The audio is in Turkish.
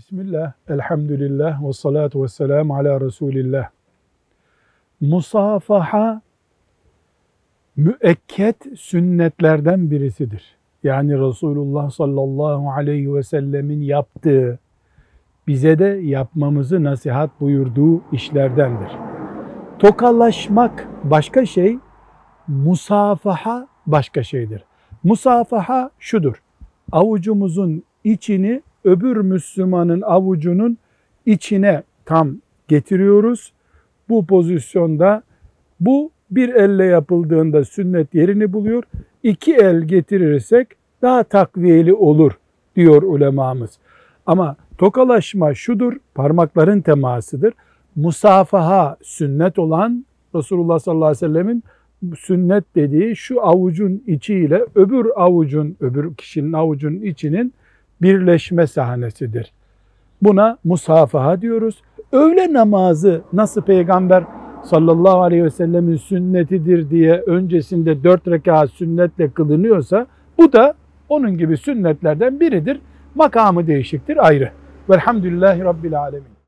Bismillah, elhamdülillah ve salatu ve selamu ala Resulillah. Musafaha müekket sünnetlerden birisidir. Yani Resulullah sallallahu aleyhi ve sellemin yaptığı, bize de yapmamızı nasihat buyurduğu işlerdendir. Tokalaşmak başka şey, musafaha başka şeydir. Musafaha şudur, avucumuzun içini öbür Müslümanın avucunun içine tam getiriyoruz. Bu pozisyonda bu bir elle yapıldığında sünnet yerini buluyor. İki el getirirsek daha takviyeli olur diyor ulemamız. Ama tokalaşma şudur, parmakların temasıdır. Musafaha sünnet olan Resulullah sallallahu aleyhi ve sellemin sünnet dediği şu avucun içiyle öbür avucun, öbür kişinin avucun içinin birleşme sahnesidir. Buna musafaha diyoruz. Öğle namazı nasıl peygamber sallallahu aleyhi ve sellemin sünnetidir diye öncesinde dört rekat sünnetle kılınıyorsa bu da onun gibi sünnetlerden biridir. Makamı değişiktir ayrı. Velhamdülillahi Rabbil Alemin.